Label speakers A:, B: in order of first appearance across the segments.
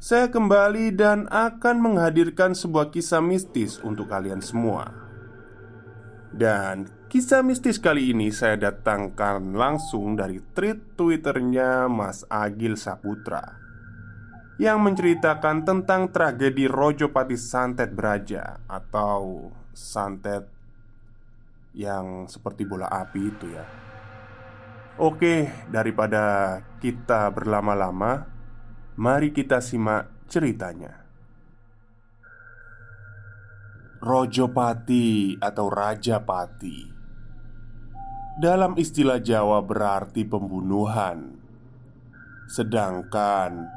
A: saya kembali dan akan menghadirkan sebuah kisah mistis untuk kalian semua. Dan kisah mistis kali ini saya datangkan langsung dari tweet Twitternya Mas Agil Saputra yang menceritakan tentang tragedi Rojopati Santet Braja atau santet yang seperti bola api itu ya. Oke, daripada kita berlama-lama, Mari kita simak ceritanya. Rojopati atau Raja Pati dalam istilah Jawa berarti pembunuhan, sedangkan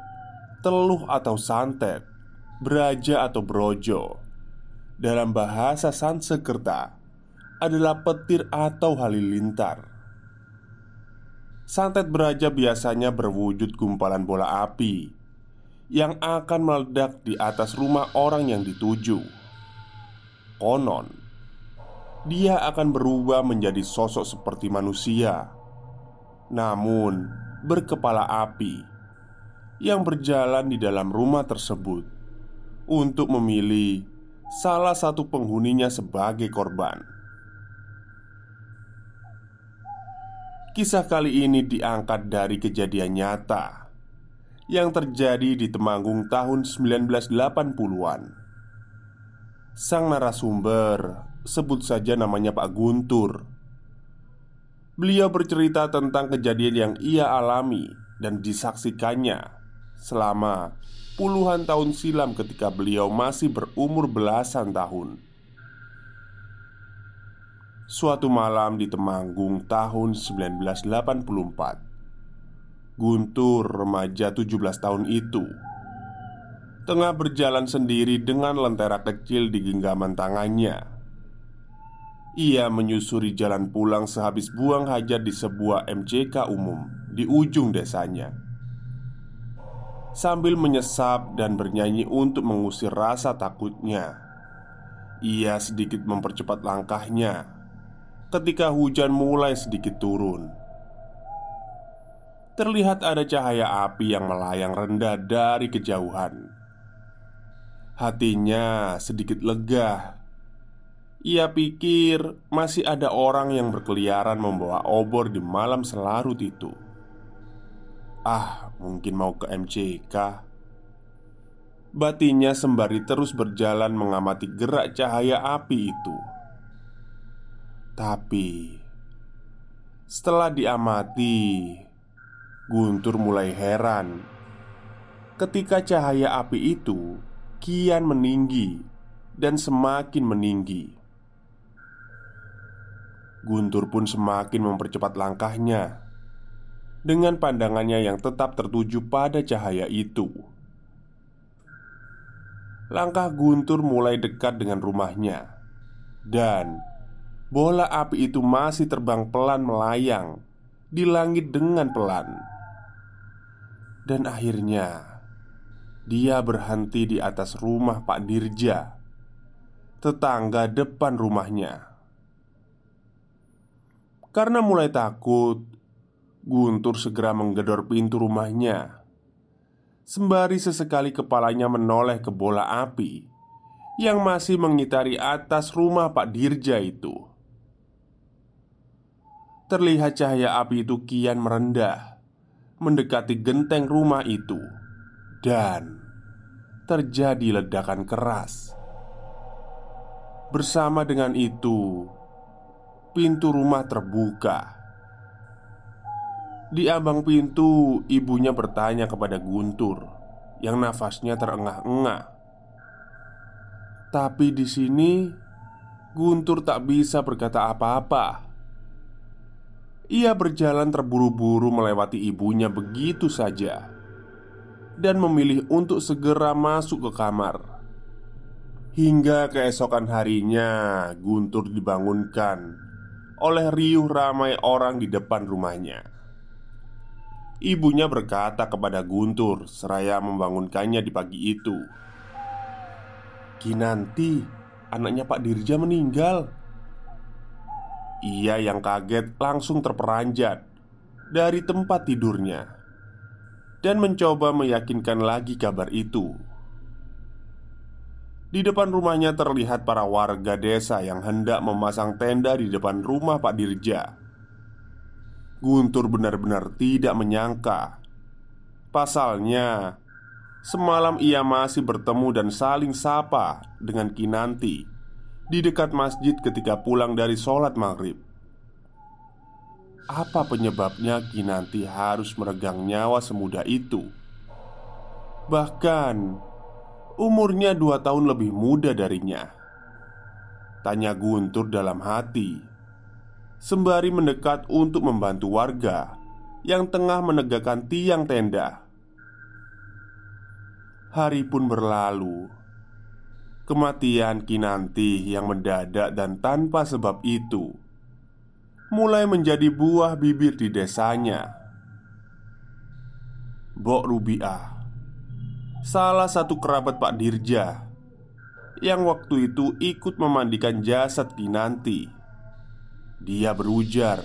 A: teluh atau santet, beraja atau brojo dalam bahasa Sanskerta adalah petir atau halilintar. Santet beraja biasanya berwujud gumpalan bola api yang akan meledak di atas rumah orang yang dituju. Konon, dia akan berubah menjadi sosok seperti manusia, namun berkepala api yang berjalan di dalam rumah tersebut untuk memilih salah satu penghuninya sebagai korban. Kisah kali ini diangkat dari kejadian nyata yang terjadi di Temanggung tahun 1980-an. Sang narasumber sebut saja namanya Pak Guntur. Beliau bercerita tentang kejadian yang ia alami dan disaksikannya selama puluhan tahun silam ketika beliau masih berumur belasan tahun. Suatu malam di Temanggung tahun 1984 Guntur remaja 17 tahun itu Tengah berjalan sendiri dengan lentera kecil di genggaman tangannya. Ia menyusuri jalan pulang sehabis buang hajat di sebuah MCK umum di ujung desanya. Sambil menyesap dan bernyanyi untuk mengusir rasa takutnya Ia sedikit mempercepat langkahnya ketika hujan mulai sedikit turun. Terlihat ada cahaya api yang melayang rendah dari kejauhan. Hatinya sedikit lega. Ia pikir masih ada orang yang berkeliaran membawa obor di malam selarut itu. Ah, mungkin mau ke MCK. Batinnya sembari terus berjalan mengamati gerak cahaya api itu. Tapi setelah diamati, Guntur mulai heran ketika cahaya api itu kian meninggi dan semakin meninggi. Guntur pun semakin mempercepat langkahnya dengan pandangannya yang tetap tertuju pada cahaya itu. Langkah Guntur mulai dekat dengan rumahnya, dan Bola api itu masih terbang pelan melayang di langit dengan pelan. Dan akhirnya dia berhenti di atas rumah Pak Dirja, tetangga depan rumahnya. Karena mulai takut, Guntur segera menggedor pintu rumahnya. Sembari sesekali kepalanya menoleh ke bola api yang masih mengitari atas rumah Pak Dirja itu. Terlihat cahaya api itu kian merendah, mendekati genteng rumah itu, dan terjadi ledakan keras. Bersama dengan itu, pintu rumah terbuka di ambang pintu, ibunya bertanya kepada Guntur yang nafasnya terengah-engah. Tapi di sini, Guntur tak bisa berkata apa-apa. Ia berjalan terburu-buru melewati ibunya begitu saja dan memilih untuk segera masuk ke kamar. Hingga keesokan harinya, Guntur dibangunkan oleh riuh ramai orang di depan rumahnya. Ibunya berkata kepada Guntur seraya membangunkannya di pagi itu Kinanti, anaknya Pak Dirja meninggal Ia yang kaget langsung terperanjat Dari tempat tidurnya Dan mencoba meyakinkan lagi kabar itu. Di depan rumahnya terlihat para warga desa yang hendak memasang tenda di depan rumah Pak Dirja. Guntur benar-benar tidak menyangka. Pasalnya Semalam ia masih bertemu dan saling sapa dengan Kinanti Di dekat masjid ketika pulang dari sholat maghrib Apa penyebabnya Kinanti harus meregang nyawa semudah itu? Bahkan Umurnya dua tahun lebih muda darinya Tanya Guntur dalam hati sembari mendekat untuk membantu warga yang tengah menegakkan tiang tenda. Hari pun berlalu. Kematian Kinanti yang mendadak dan tanpa sebab itu mulai menjadi buah bibir di desanya. Bok Rubiah, salah satu kerabat Pak Dirja, yang waktu itu ikut memandikan jasad Kinanti dia berujar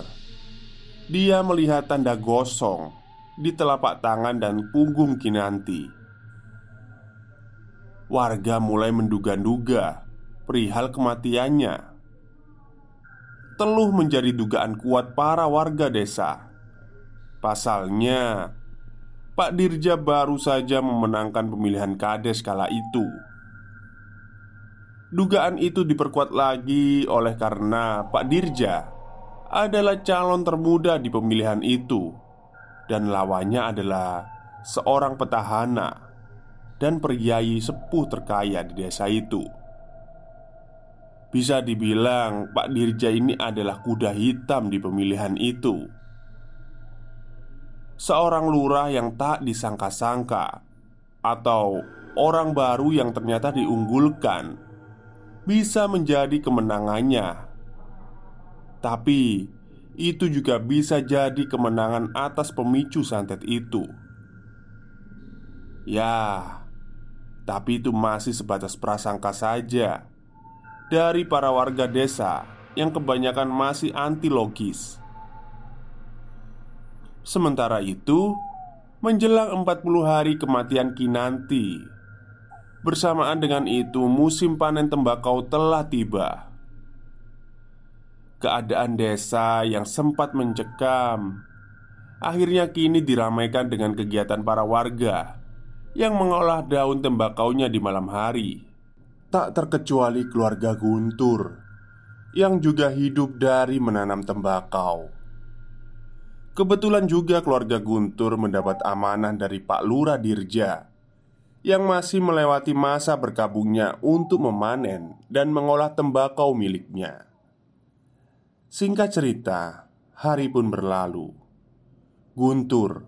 A: Dia melihat tanda gosong Di telapak tangan dan punggung Kinanti Warga mulai menduga-duga Perihal kematiannya. Teluh menjadi dugaan kuat para warga desa. Pasalnya Pak Dirja baru saja memenangkan pemilihan kades kala itu. Dugaan itu diperkuat lagi oleh karena Pak Dirja adalah calon termuda di pemilihan itu dan lawannya adalah seorang petahana dan priayi sepuh terkaya di desa itu. Bisa dibilang Pak Dirja ini adalah kuda hitam di pemilihan itu. Seorang lurah yang tak disangka-sangka atau orang baru yang ternyata diunggulkan bisa menjadi kemenangannya. Tapi itu juga bisa jadi kemenangan atas pemicu santet itu. Ya, tapi itu masih sebatas prasangka saja dari para warga desa yang kebanyakan masih anti logis. Sementara itu, menjelang 40 hari kematian Kinanti Bersamaan dengan itu, musim panen tembakau telah tiba. Keadaan desa yang sempat mencekam akhirnya kini diramaikan dengan kegiatan para warga yang mengolah daun tembakaunya di malam hari. Tak terkecuali keluarga Guntur yang juga hidup dari menanam tembakau. Kebetulan juga keluarga Guntur mendapat amanah dari Pak Lurah Dirja yang masih melewati masa berkabungnya untuk memanen dan mengolah tembakau miliknya. Singkat cerita, hari pun berlalu. Guntur,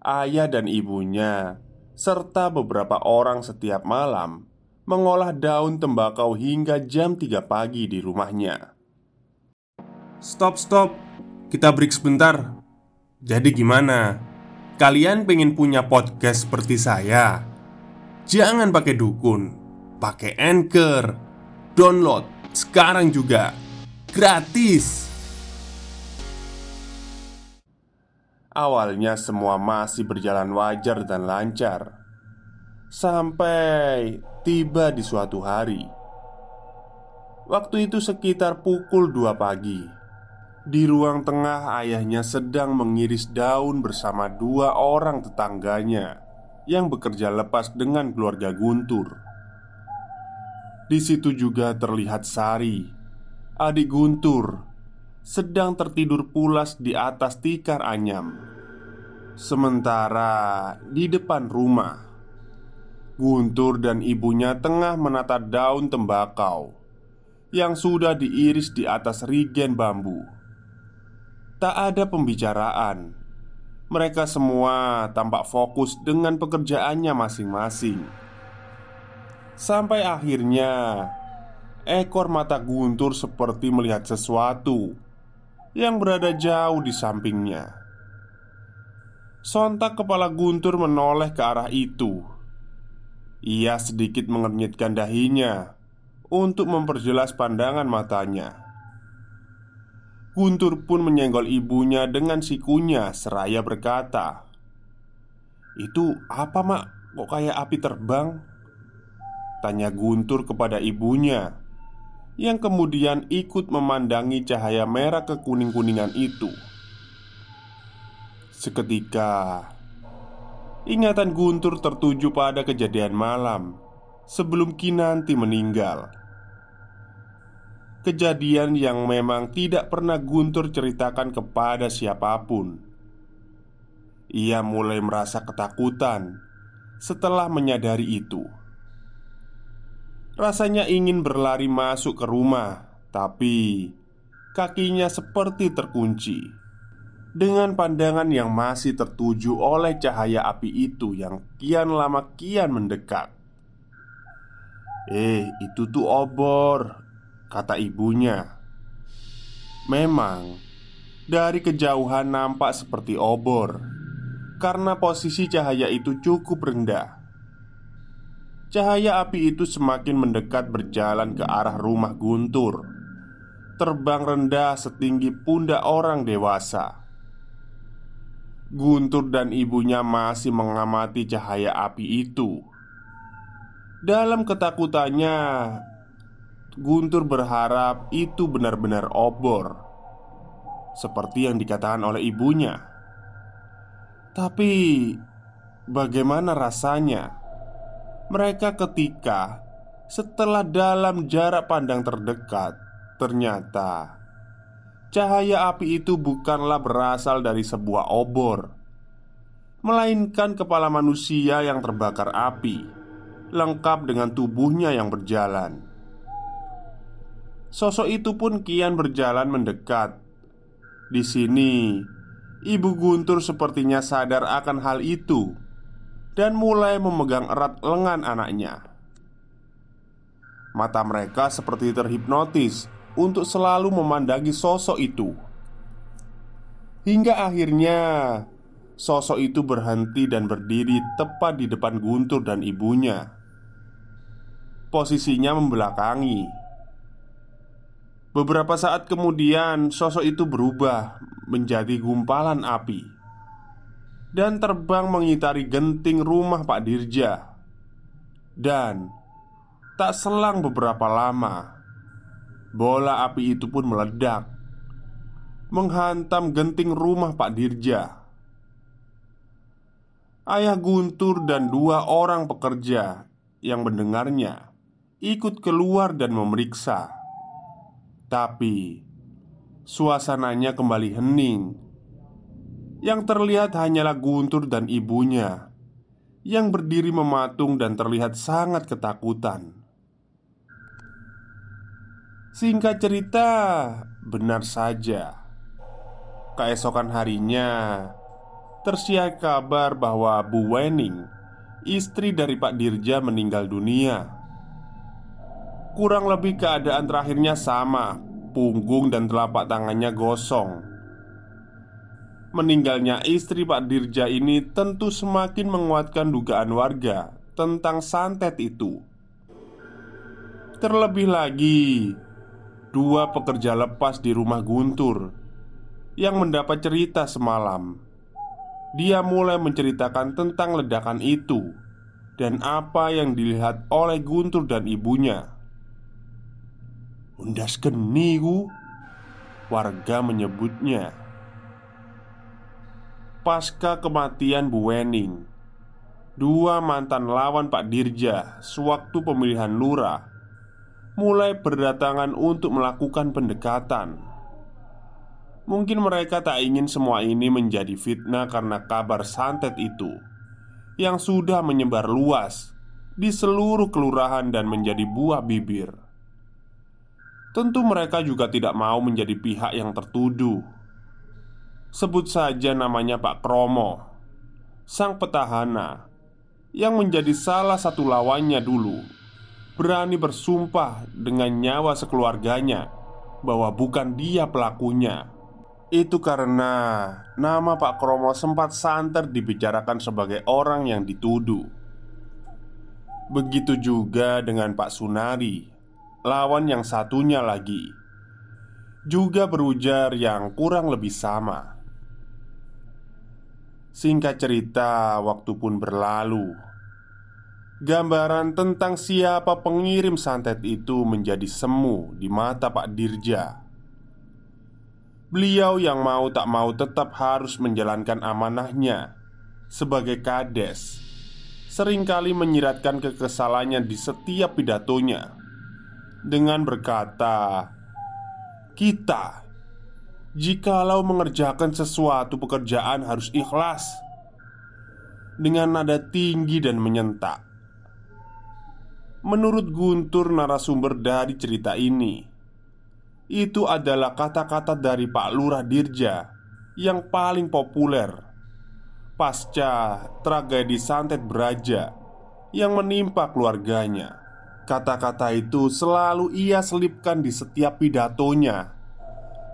A: ayah dan ibunya, serta beberapa orang setiap malam mengolah daun tembakau hingga jam 3 pagi di rumahnya.
B: Stop, stop. Kita break sebentar. Jadi gimana? Kalian pengen punya podcast seperti saya? Jangan pakai dukun, pakai Anchor. Download sekarang juga. Gratis.
A: Awalnya semua masih berjalan wajar dan lancar. Sampai tiba di suatu hari. Waktu itu sekitar pukul 2 pagi. Di ruang tengah ayahnya sedang mengiris daun bersama dua orang tetangganya Yang bekerja lepas dengan keluarga Guntur. Di situ juga terlihat Sari Adik Guntur sedang tertidur pulas di atas tikar anyam. Sementara di depan rumah, Guntur dan ibunya tengah menata daun tembakau yang sudah diiris di atas rigen bambu. Tak ada pembicaraan. Mereka semua tampak fokus dengan pekerjaannya masing-masing. Sampai akhirnya, ekor mata Guntur seperti melihat sesuatu yang berada jauh di sampingnya. Sontak kepala Guntur menoleh ke arah itu. Ia sedikit mengernyitkan dahinya untuk memperjelas pandangan matanya. Guntur pun menyenggol ibunya dengan sikunya seraya berkata, "Itu apa, Mak? Kok kayak api terbang?" Tanya Guntur kepada ibunya yang kemudian ikut memandangi cahaya merah kekuning-kuningan itu. Seketika, ingatan Guntur tertuju pada kejadian malam sebelum Kinanti meninggal. Kejadian yang memang tidak pernah Guntur ceritakan kepada siapa pun. Ia mulai merasa ketakutan setelah menyadari itu. Rasanya ingin berlari masuk ke rumah, tapi kakinya seperti terkunci dengan pandangan yang masih tertuju oleh cahaya api itu yang kian lama kian mendekat. "Eh, itu tuh obor," kata ibunya. Memang dari kejauhan nampak seperti obor karena posisi cahaya itu cukup rendah. Cahaya api itu semakin mendekat berjalan ke arah rumah Guntur. Terbang rendah setinggi pundak orang dewasa. Guntur dan ibunya masih mengamati cahaya api itu. Dalam ketakutannya Guntur berharap itu benar-benar obor. Seperti yang dikatakan oleh ibunya. Tapi Bagaimana rasanya mereka ketika setelah dalam jarak pandang terdekat, ternyata cahaya api itu bukanlah berasal dari sebuah obor, melainkan kepala manusia yang terbakar api, lengkap dengan tubuhnya yang berjalan. Sosok itu pun kian berjalan mendekat. Di sini, Ibu Guntur sepertinya sadar akan hal itu dan mulai memegang erat lengan anaknya. Mata mereka seperti terhipnotis untuk selalu memandangi sosok itu, hingga akhirnya sosok itu berhenti dan berdiri tepat di depan Guntur dan ibunya. Posisinya membelakangi. Beberapa saat kemudian, sosok itu berubah menjadi gumpalan api dan terbang mengitari genting rumah Pak Dirja. Dan tak selang beberapa lama, bola api itu pun meledak, menghantam genting rumah Pak Dirja. Ayah Guntur dan dua orang pekerja yang mendengarnya ikut keluar dan memeriksa, tapi suasananya kembali hening yang terlihat hanyalah Guntur dan ibunya Yang berdiri mematung dan terlihat sangat ketakutan. Singkat cerita, benar saja. Keesokan harinya Tersiar kabar bahwa Bu Wening Istri dari Pak Dirja meninggal dunia. Kurang lebih keadaan terakhirnya sama Punggung dan telapak tangannya gosong Meninggalnya istri Pak Dirja ini tentu semakin menguatkan dugaan warga tentang santet itu. Terlebih lagi, dua pekerja lepas di rumah Guntur yang mendapat cerita semalam. Dia mulai menceritakan tentang ledakan itu dan apa yang dilihat oleh Guntur dan ibunya. Undas geni Warga menyebutnya Pasca kematian Bu Wening Dua mantan lawan Pak Dirja Sewaktu pemilihan lurah Mulai berdatangan untuk melakukan pendekatan. Mungkin mereka tak ingin semua ini menjadi fitnah karena kabar santet itu Yang sudah menyebar luas Di seluruh kelurahan dan menjadi buah bibir. Tentu mereka juga tidak mau menjadi pihak yang tertuduh Sebut saja namanya Pak Kromo Sang petahana Yang menjadi salah satu lawannya dulu. Berani bersumpah dengan nyawa sekeluarganya Bahwa bukan dia pelakunya. Itu karena nama Pak Kromo sempat santer dibicarakan sebagai orang yang dituduh. Begitu juga dengan Pak Sunari lawan yang satunya lagi. Juga berujar yang kurang lebih sama. Singkat cerita, waktu pun berlalu. Gambaran tentang siapa pengirim santet itu menjadi semu di mata Pak Dirja. Beliau yang mau tak mau tetap harus menjalankan amanahnya sebagai kades. Seringkali menyiratkan kekesalannya di setiap pidatonya dengan berkata, "Kita, jikalau mengerjakan sesuatu pekerjaan, harus ikhlas." Dengan nada tinggi dan menyentak. Menurut Guntur, narasumber dari cerita ini, itu adalah kata-kata dari Pak Lurah Dirja yang paling populer pasca tragedi santet beraja yang menimpa keluarganya. Kata-kata itu selalu ia selipkan di setiap pidatonya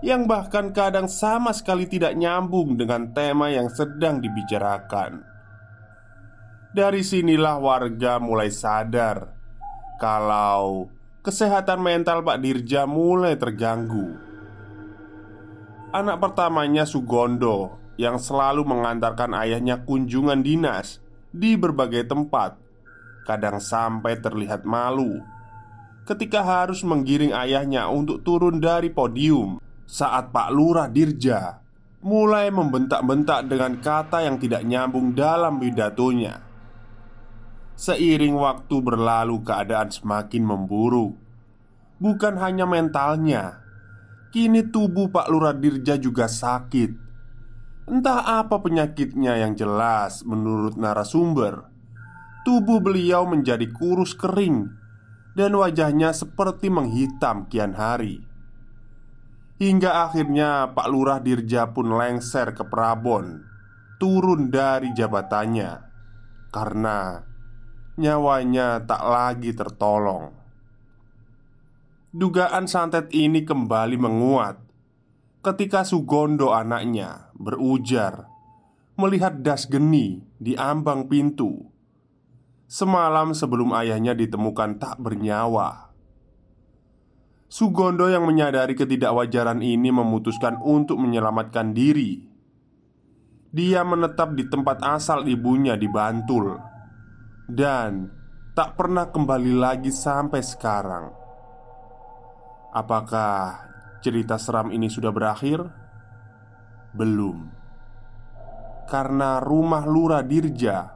A: Yang bahkan kadang sama sekali tidak nyambung dengan tema yang sedang dibicarakan. Dari sinilah warga mulai sadar Kalau kesehatan mental Pak Dirja mulai terganggu. Anak pertamanya Sugondo Yang selalu mengantarkan ayahnya kunjungan dinas Di berbagai tempat kadang sampai terlihat malu ketika harus menggiring ayahnya untuk turun dari podium saat Pak Lurah Dirja mulai membentak-bentak dengan kata yang tidak nyambung dalam pidatonya. Seiring waktu berlalu, keadaan semakin memburuk. Bukan hanya mentalnya, kini tubuh Pak Lurah Dirja juga sakit. Entah apa penyakitnya yang jelas menurut narasumber Tubuh beliau menjadi kurus kering Dan wajahnya seperti menghitam kian hari Hingga akhirnya Pak Lurah Dirja pun lengser ke Prabon Turun dari jabatannya Karena nyawanya tak lagi tertolong. Dugaan santet ini kembali menguat Ketika Sugondo anaknya berujar Melihat das geni di ambang pintu Semalam sebelum ayahnya ditemukan tak bernyawa Sugondo yang menyadari ketidakwajaran ini memutuskan untuk menyelamatkan diri. Dia menetap di tempat asal ibunya di Bantul. Dan tak pernah kembali lagi sampai sekarang. Apakah cerita seram ini sudah berakhir? Belum. Karena rumah Lurah Dirja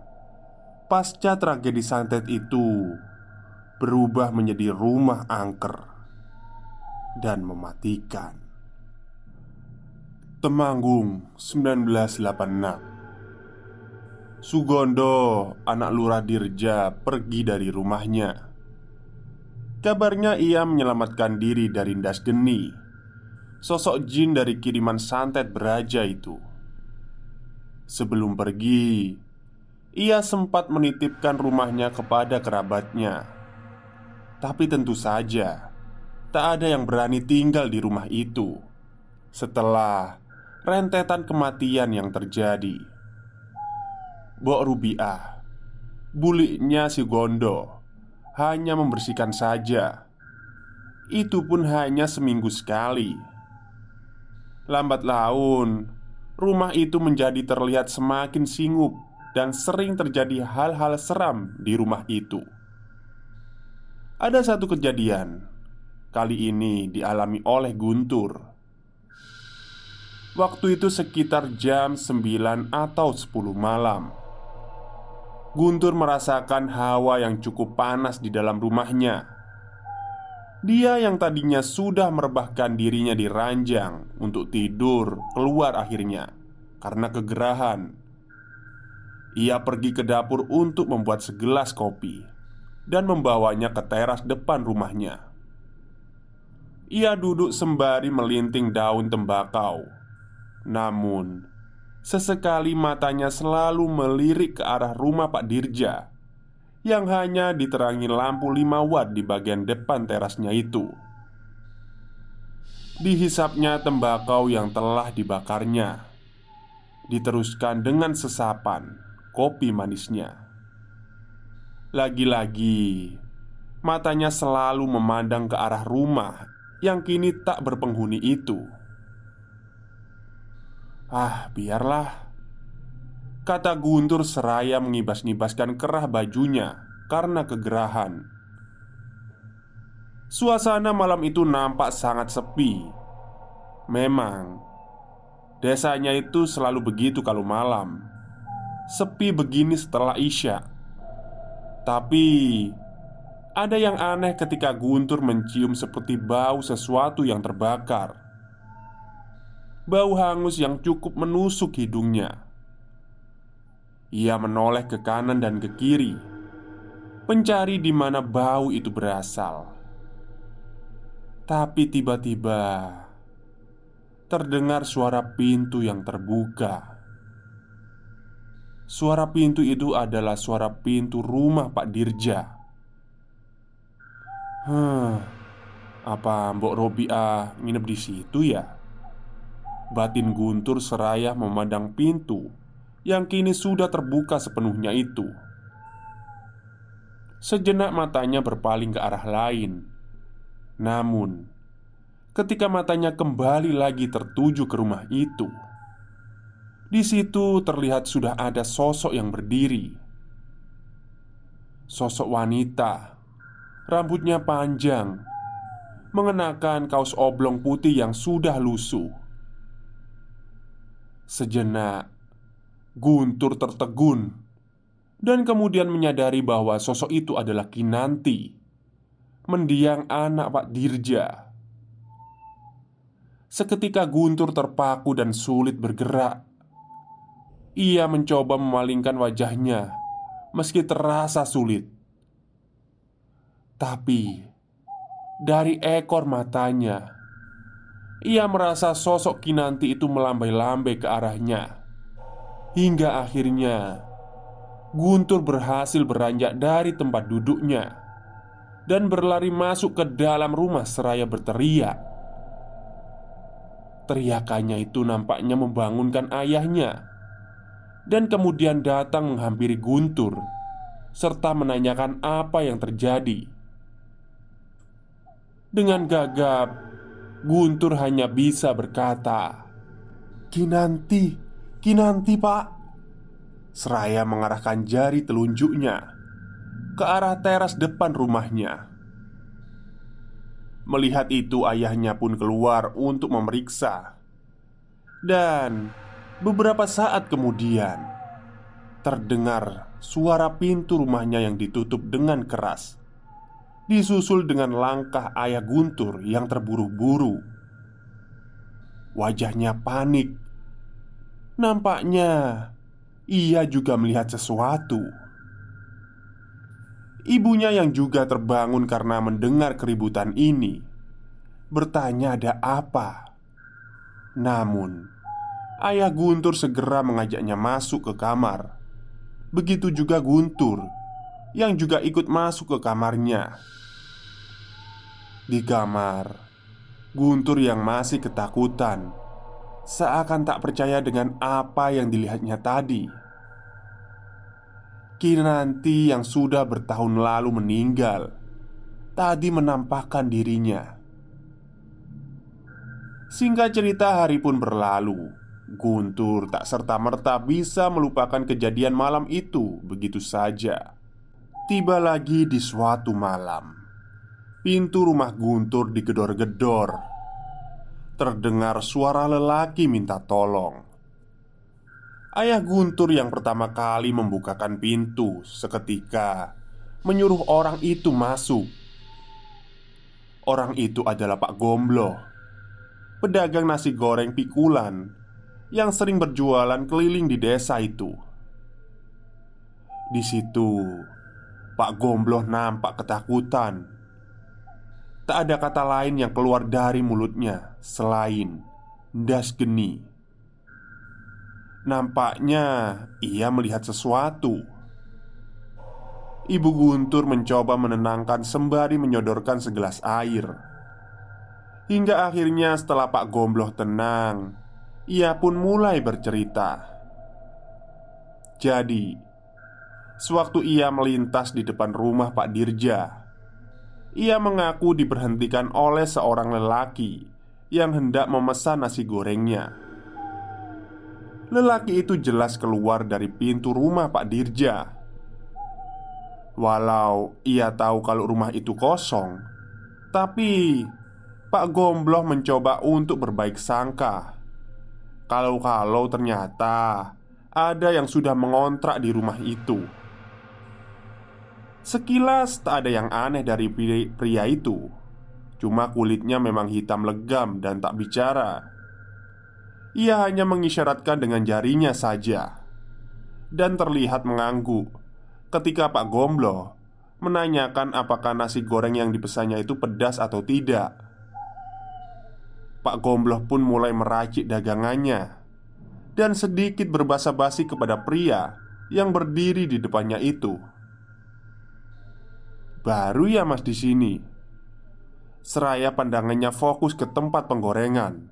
A: pasca tragedi santet itu berubah menjadi rumah angker dan mematikan. Temanggung 1986 Sugondo, anak lurah Dirja, pergi dari rumahnya. Kabarnya ia menyelamatkan diri dari Das Geni, sosok jin dari kiriman santet beraja itu. Sebelum pergi, ia sempat menitipkan rumahnya kepada kerabatnya. Tapi tentu saja tak ada yang berani tinggal di rumah itu. Setelah rentetan kematian yang terjadi. Bok Rubiah, buliknya si Gondo hanya membersihkan saja. Itu pun hanya seminggu sekali. Lambat laun, rumah itu menjadi terlihat semakin singup dan sering terjadi hal-hal seram di rumah itu. Ada satu kejadian, kali ini dialami oleh Guntur. Waktu itu sekitar jam 9 atau 10 malam. Guntur merasakan hawa yang cukup panas di dalam rumahnya dia yang tadinya sudah merebahkan dirinya di ranjang untuk tidur keluar akhirnya karena kegerahan. Ia pergi ke dapur untuk membuat segelas kopi dan membawanya ke teras depan rumahnya. Ia duduk sembari melinting daun tembakau. Namun, sesekali matanya selalu melirik ke arah rumah Pak Dirja yang hanya diterangi lampu 5 watt di bagian depan terasnya itu. Dihisapnya tembakau yang telah dibakarnya, diteruskan dengan sesapan kopi manisnya. Lagi-lagi, matanya selalu memandang ke arah rumah yang kini tak berpenghuni itu. Ah, biarlah. Kata Guntur seraya mengibas-ngibaskan kerah bajunya karena kegerahan. Suasana malam itu nampak sangat sepi. Memang Desanya itu selalu begitu kalau malam. Sepi begini setelah Isya. Tapi Ada yang aneh ketika Guntur mencium seperti bau sesuatu yang terbakar Bau hangus yang cukup menusuk hidungnya ia menoleh ke kanan dan ke kiri, mencari di mana bau itu berasal. Tapi tiba-tiba terdengar suara pintu yang terbuka. Suara pintu itu adalah suara pintu rumah Pak Dirja. Huh, apa Mbok Robiah nginep di situ ya? Batin Guntur seraya memandang pintu yang kini sudah terbuka sepenuhnya itu. Sejenak matanya berpaling ke arah lain, namun ketika matanya kembali lagi tertuju ke rumah itu, di situ terlihat sudah ada sosok yang berdiri. Sosok wanita, rambutnya panjang, mengenakan kaos oblong putih yang sudah lusuh. Sejenak Guntur tertegun dan kemudian menyadari bahwa sosok itu adalah Kinanti, mendiang anak Pak Dirja. Seketika Guntur terpaku dan sulit bergerak. Ia mencoba memalingkan wajahnya, meski terasa sulit. Tapi dari ekor matanya, ia merasa sosok Kinanti itu melambai-lambai ke arahnya. Hingga akhirnya Guntur berhasil beranjak dari tempat duduknya Dan berlari masuk ke dalam rumah seraya berteriak Teriakannya itu nampaknya membangunkan ayahnya Dan kemudian datang menghampiri Guntur Serta menanyakan apa yang terjadi Dengan gagap Guntur hanya bisa berkata Kinanti Kinanti pak. Seraya mengarahkan jari telunjuknya Ke arah teras depan rumahnya. Melihat itu ayahnya pun keluar untuk memeriksa. Dan beberapa saat kemudian Terdengar suara pintu rumahnya yang ditutup dengan keras Disusul dengan langkah ayah Guntur yang terburu-buru Wajahnya panik Nampaknya ia juga melihat sesuatu. Ibunya yang juga terbangun karena mendengar keributan ini bertanya ada apa. Namun, ayah Guntur segera mengajaknya masuk ke kamar. Begitu juga Guntur yang juga ikut masuk ke kamarnya. Di kamar, Guntur yang masih ketakutan seakan tak percaya dengan apa yang dilihatnya tadi. Kinanti yang sudah bertahun lalu meninggal tadi menampakkan dirinya. Singkat cerita, hari pun berlalu. Guntur tak serta-merta bisa melupakan kejadian malam itu begitu saja. Tiba lagi di suatu malam, pintu rumah Guntur digedor-gedor. Terdengar suara lelaki minta tolong. Ayah Guntur yang pertama kali membukakan pintu seketika menyuruh orang itu masuk. Orang itu adalah Pak Gomblo, pedagang nasi goreng pikulan yang sering berjualan keliling di desa itu. Di situ, Pak Gomblo nampak ketakutan. Tak ada kata lain yang keluar dari mulutnya selain das geni. Nampaknya ia melihat sesuatu. Ibu Guntur mencoba menenangkan sembari menyodorkan segelas air. Hingga akhirnya setelah Pak Gombloh tenang, ia pun mulai bercerita. Jadi, sewaktu ia melintas di depan rumah Pak Dirja, ia mengaku diberhentikan oleh seorang lelaki yang hendak memesan nasi gorengnya. Lelaki itu jelas keluar dari pintu rumah Pak Dirja Walau ia tahu kalau rumah itu kosong, tapi Pak Gombloh mencoba untuk berbaik sangka. Kalau-kalau ternyata ada yang sudah mengontrak di rumah itu. Sekilas tak ada yang aneh dari pria itu. Cuma kulitnya memang hitam legam dan tak bicara. Ia hanya mengisyaratkan dengan jarinya saja dan terlihat mengangguk ketika Pak Gomblo menanyakan apakah nasi goreng yang dipesannya itu pedas atau tidak. Pak Gombloh pun mulai meracik dagangannya dan sedikit berbasa basi kepada pria yang berdiri di depannya itu. Baru ya Mas di sini. Seraya pandangannya fokus ke tempat penggorengan.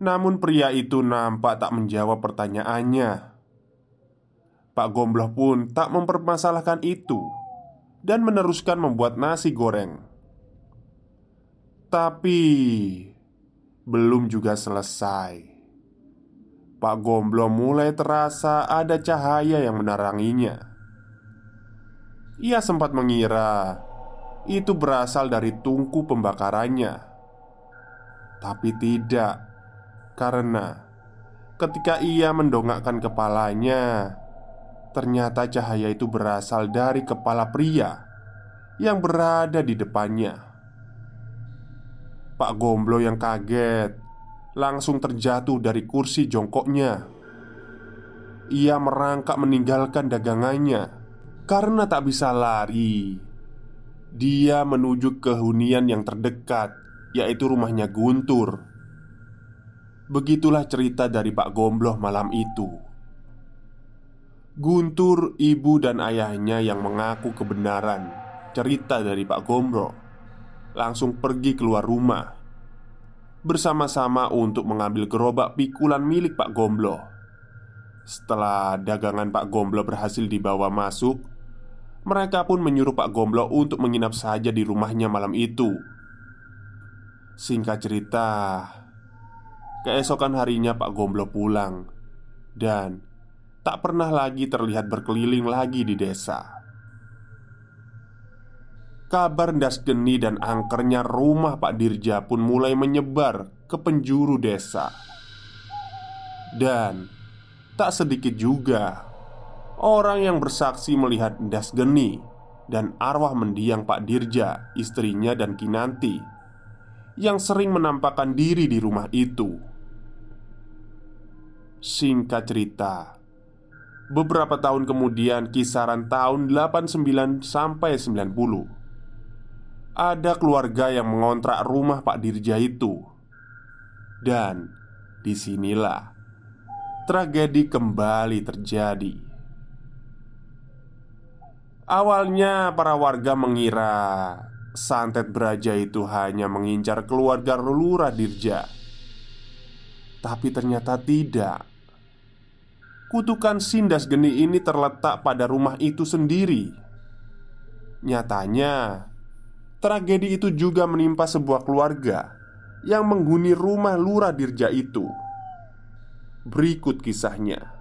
A: Namun pria itu nampak tak menjawab pertanyaannya. Pak Gombloh pun tak mempermasalahkan itu dan meneruskan membuat nasi goreng. Tapi belum juga selesai. Pak Gombloh mulai terasa ada cahaya yang meneranginya. Ia sempat mengira itu berasal dari tungku pembakarannya, tapi tidak, karena ketika ia mendongakkan kepalanya, Ternyata cahaya itu berasal dari kepala pria yang berada di depannya. Pak Gomblo yang kaget langsung terjatuh dari kursi jongkoknya. Ia merangkak meninggalkan dagangannya karena tak bisa lari. Dia menuju ke hunian yang terdekat, yaitu rumahnya Guntur. Begitulah cerita dari Pak Gombloh malam itu. Guntur, ibu dan ayahnya yang mengaku kebenaran cerita dari Pak Gombro langsung pergi keluar rumah bersama-sama untuk mengambil gerobak pikulan milik Pak Gomblo. Setelah dagangan Pak Gomblo berhasil dibawa masuk, mereka pun menyuruh Pak Gomblo untuk menginap saja di rumahnya malam itu. Singkat cerita, keesokan harinya Pak Gomblo pulang dan tak pernah lagi terlihat berkeliling lagi di desa. Kabar das geni dan angkernya rumah Pak Dirja pun mulai menyebar ke penjuru desa. Dan tak sedikit juga orang yang bersaksi melihat das geni dan arwah mendiang Pak Dirja, istrinya dan Kinanti yang sering menampakkan diri di rumah itu. Singkat cerita, Beberapa tahun kemudian kisaran tahun 89 sampai 90 Ada keluarga yang mengontrak rumah Pak Dirja itu Dan di sinilah Tragedi kembali terjadi Awalnya para warga mengira Santet Beraja itu hanya mengincar keluarga Lurah Dirja Tapi ternyata tidak. Kutukan Sindas Geni ini terletak pada rumah itu sendiri. Nyatanya, tragedi itu juga menimpa sebuah keluarga yang menghuni rumah Lurah Dirja itu. Berikut kisahnya.